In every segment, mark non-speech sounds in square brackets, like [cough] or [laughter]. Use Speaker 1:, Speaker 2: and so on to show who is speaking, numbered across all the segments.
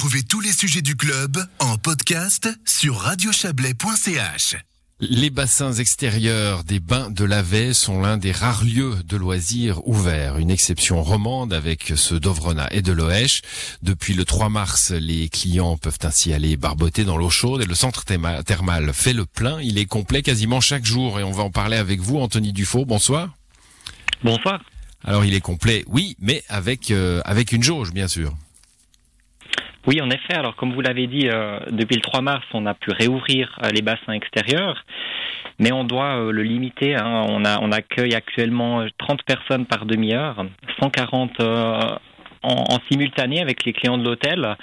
Speaker 1: Retrouvez tous les sujets du club en podcast sur radiochablais.ch.
Speaker 2: Les bassins extérieurs des bains de Lavey sont l'un des rares lieux de loisirs ouverts. Une exception romande avec ceux d'Ovrona et de Loèche. Depuis le 3 mars, les clients peuvent ainsi aller barboter dans l'eau chaude et le centre thermal fait le plein. Il est complet quasiment chaque jour et on va en parler avec vous, Anthony Dufaux. Bonsoir.
Speaker 3: Bonsoir.
Speaker 2: Alors il est complet, oui, mais avec euh, avec une jauge, bien sûr.
Speaker 3: Oui, en effet. Alors, comme vous l'avez dit, euh, depuis le 3 mars, on a pu réouvrir euh, les bassins extérieurs, mais on doit euh, le limiter. Hein. On, a, on accueille actuellement 30 personnes par demi-heure, 140 en, en, simultané avec les clients de l'hôtel.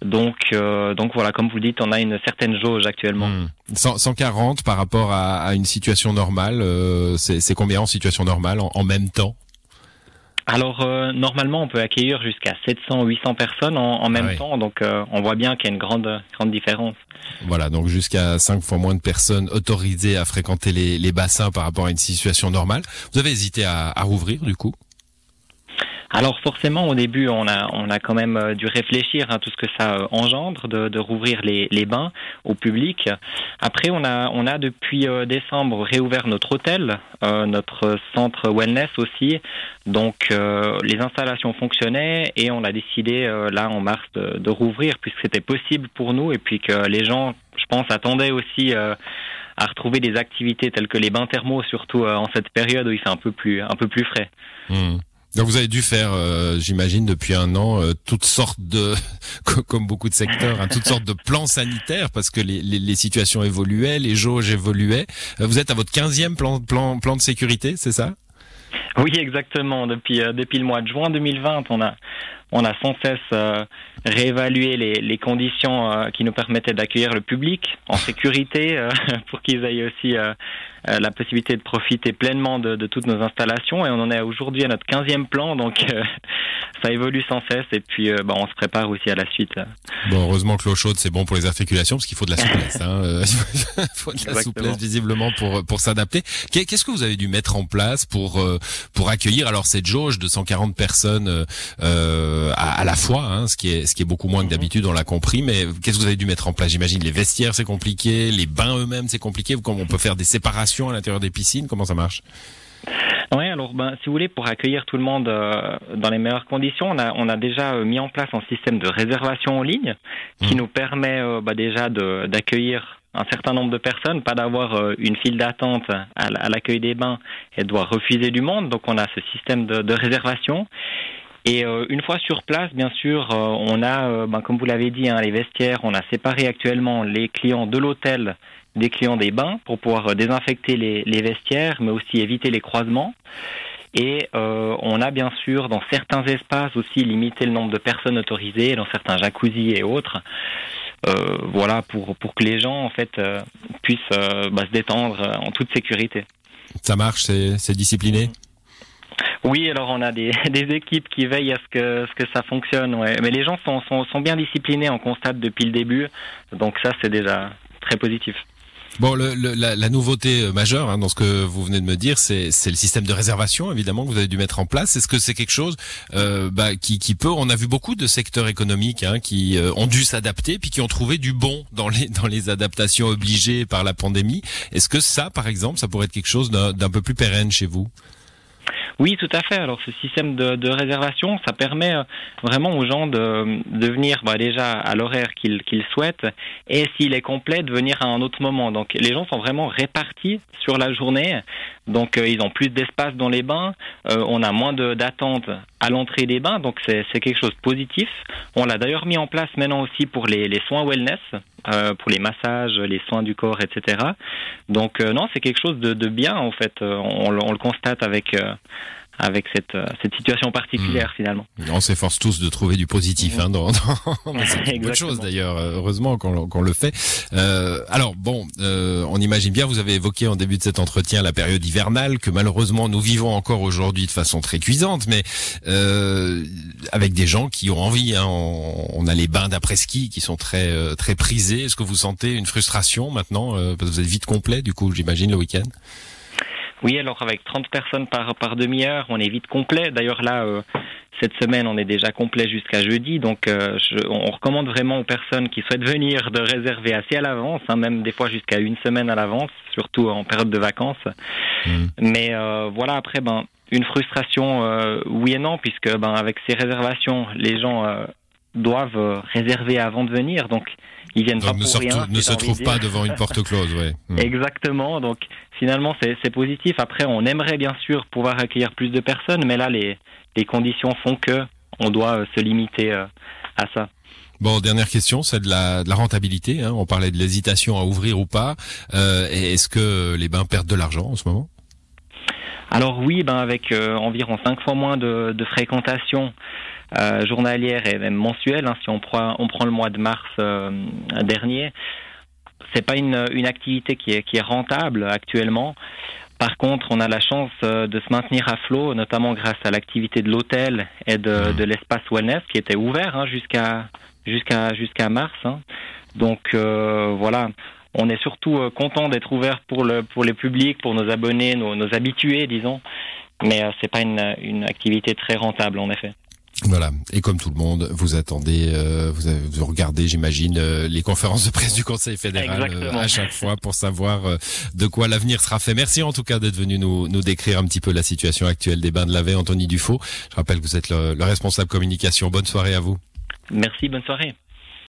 Speaker 3: Donc, donc voilà, comme vous le dites, on a une certaine jauge actuellement.
Speaker 2: 140 hmm. par rapport à, une situation normale, c'est combien en situation normale en même temps?
Speaker 3: Alors euh, normalement on peut accueillir jusqu'à 700 800 personnes en, même ah temps donc euh, on voit bien qu'il y a une grande grande différence.
Speaker 2: Voilà, donc jusqu'à 5 fois moins de personnes autorisées à fréquenter les, les, bassins par rapport à une situation normale. Vous avez hésité à, à rouvrir du coup?
Speaker 3: Alors forcément, au début, on a, on a quand même euh, dû réfléchir à tout ce que ça euh, engendre de, de rouvrir les, les, bains au public. Après, on a, on a depuis euh, décembre réouvert notre hôtel, notre centre wellness aussi. Donc les installations fonctionnaient et on a décidé là en mars de, de rouvrir puisque c'était possible pour nous et puis que les gens, je pense, attendaient aussi à retrouver des activités telles que les bains thermaux, surtout en cette période où il fait un peu plus, un peu plus frais.
Speaker 2: Mmh. Donc vous avez dû faire, euh, j'imagine, depuis un an, euh, toutes sortes de, [laughs] comme beaucoup de secteurs, hein, toutes sortes de plans sanitaires parce que les, les, les, situations évoluaient, les jauges évoluaient. Euh, vous êtes à votre 15e plan, plan, plan de sécurité, c'est ça?
Speaker 3: Oui, exactement. Depuis, depuis le mois de juin 2020, on a, on a sans cesse réévalué les, les conditions qui nous permettaient d'accueillir le public en [laughs] sécurité [laughs] pour qu'ils aillent aussi euh, la possibilité de profiter pleinement de, de, toutes nos installations et on en est aujourd'hui à notre 15e plan donc euh, [laughs] ça évolue sans cesse et puis euh, bah, on se prépare aussi à la suite.
Speaker 2: Bon, heureusement que l'eau chaude c'est bon pour les articulations parce qu'il faut de la souplesse. Hein. il faut de la souplesse visiblement pour pour s'adapter. Qu'est-ce que vous avez dû mettre en place pour pour accueillir alors cette jauge de 140 personnes euh, à, à, la fois, hein, ce qui est ce qui est beaucoup moins que mhm. d'habitude, on l'a compris. Mais qu'est-ce que vous avez dû mettre en place? J'imagine les vestiaires c'est compliqué, les bains eux-mêmes c'est compliqué. Comment on peut faire des séparations à l'intérieur des piscines? Comment ça marche?
Speaker 3: Oui, alors ben, si vous voulez, pour accueillir tout le monde euh, dans les meilleures conditions, on a, on a déjà euh, mis en place un système de réservation en ligne qui mmh. nous permet euh, bah, déjà d'accueillir un certain nombre de personnes, pas d'avoir une file d'attente à, l'accueil des bains et de devoir refuser du monde. Donc on a ce système de, de réservation. Et une fois sur place, bien sûr, on a, ben, comme vous l'avez dit, hein, les vestiaires, on a séparé actuellement les clients de l'hôtel des clients des bains pour pouvoir euh, désinfecter les, les vestiaires, mais aussi éviter les croisements. Et euh, on a bien sûr dans certains espaces aussi limité le nombre de personnes autorisées, dans certains jacuzzis et autres. Euh, voilà pour pour que les gens en fait euh, puissent euh, bah, se détendre en toute sécurité.
Speaker 2: Ça marche, c'est discipliné?
Speaker 3: Oui, alors on a des, [laughs] des, équipes qui veillent à ce que ce que ça fonctionne, ouais. Mais les gens sont, sont, sont bien disciplinés, on constate depuis le début, donc ça c'est déjà très positif.
Speaker 2: Bon, le, la, la, nouveauté euh, majeure hein, dans ce que vous venez de me dire, c'est le système de réservation, évidemment, que vous avez dû mettre en place. Est-ce que c'est quelque chose euh, bah, qui, qui, peut On a vu beaucoup de secteurs économiques hein, qui euh, ont dû s'adapter, puis qui ont trouvé du bon dans les dans les adaptations obligées par la pandémie. Est-ce que ça, par exemple, ça pourrait être quelque chose d'un peu plus pérenne chez vous?
Speaker 3: Oui, tout à fait. Alors ce système de, réservation, ça permet euh, vraiment aux gens de, venir bah, déjà à l'horaire qu'ils qu'ils souhaitent et s'il est complet, de venir à un autre moment. Donc les gens sont vraiment répartis sur la journée. Donc euh, ils ont plus d'espace dans les bains. Euh, on a moins d'attente à l'entrée des bains. Donc c'est quelque chose de positif. On l'a d'ailleurs mis en place maintenant aussi pour les, les soins wellness. Euh, pour les massages, les soins du corps, etc. Donc non, c'est quelque chose de, de, bien en fait. On, on le constate avec avec cette, euh, cette situation particulière hmm. finalement.
Speaker 2: On s'efforce tous de trouver du positif, hein, dans, dans... [laughs] c'est une bonne chose d'ailleurs, euh, heureusement qu'on le fait. Euh, alors bon, euh, on imagine bien, vous avez évoqué en début de cet entretien la période hivernale que malheureusement nous vivons encore aujourd'hui de façon très cuisante, mais euh, avec des gens qui ont envie. Hein, on, on, a les bains d'après-ski qui sont très très prisés. Est-ce que vous sentez une frustration maintenant parce que vous êtes vite complet du coup, j'imagine le week-end?
Speaker 3: Oui, alors avec 30 personnes par, par demi-heure, on est vite complet. D'ailleurs là, euh, cette semaine, on est déjà complet jusqu'à jeudi. Donc euh, on recommande vraiment aux personnes qui souhaitent venir de réserver assez à l'avance, hein, même des fois jusqu'à une semaine à l'avance, surtout en période de vacances. Mmh. Mais euh, voilà, après, ben, une frustration, oui et non, puisque ben, avec ces réservations, les gens doivent réserver avant de venir. Donc ils viennent pas
Speaker 2: ne
Speaker 3: pour rien.
Speaker 2: Ne se trouvent pas devant une porte close, ouais. [laughs]
Speaker 3: Hmm. Exactement. Donc finalement, c'est positif. Après, on aimerait bien sûr pouvoir accueillir plus de personnes, mais là, les, les conditions font que on doit euh, se limiter euh, à ça.
Speaker 2: Bon, dernière question, c'est de la, de la rentabilité. Hein. On parlait de l'hésitation à ouvrir ou pas. Euh, Est-ce que les bains perdent de l'argent en ce moment?
Speaker 3: Alors oui, ben avec euh, environ 5 fois moins de, de fréquentation, euh, journalière et même mensuelle. Hein, si on prend, on prend le mois de mars euh, dernier, c'est pas une, une activité qui est, qui est rentable actuellement. Par contre, on a la chance euh, de se maintenir à flot, notamment grâce à l'activité de l'hôtel et de, mmh. de l'espace wellness qui était ouvert hein, jusqu'à jusqu'à jusqu'à mars. Hein. Donc euh, voilà, on est surtout content d'être ouvert pour le pour les publics, pour nos abonnés, nos, nos habitués, disons. Mais euh, c'est pas une, une activité très rentable en effet.
Speaker 2: Voilà. Et comme tout le monde, vous attendez, euh, vous, avez, vous, regardez, j'imagine, euh, les conférences de presse du Conseil fédéral euh, à chaque fois pour savoir de quoi l'avenir sera fait. Merci en tout cas d'être venu nous, nous décrire un petit peu la situation actuelle des bains de la Anthony Dufaux. Je rappelle que vous êtes le, le responsable communication. Bonne soirée à vous.
Speaker 3: Merci, bonne soirée.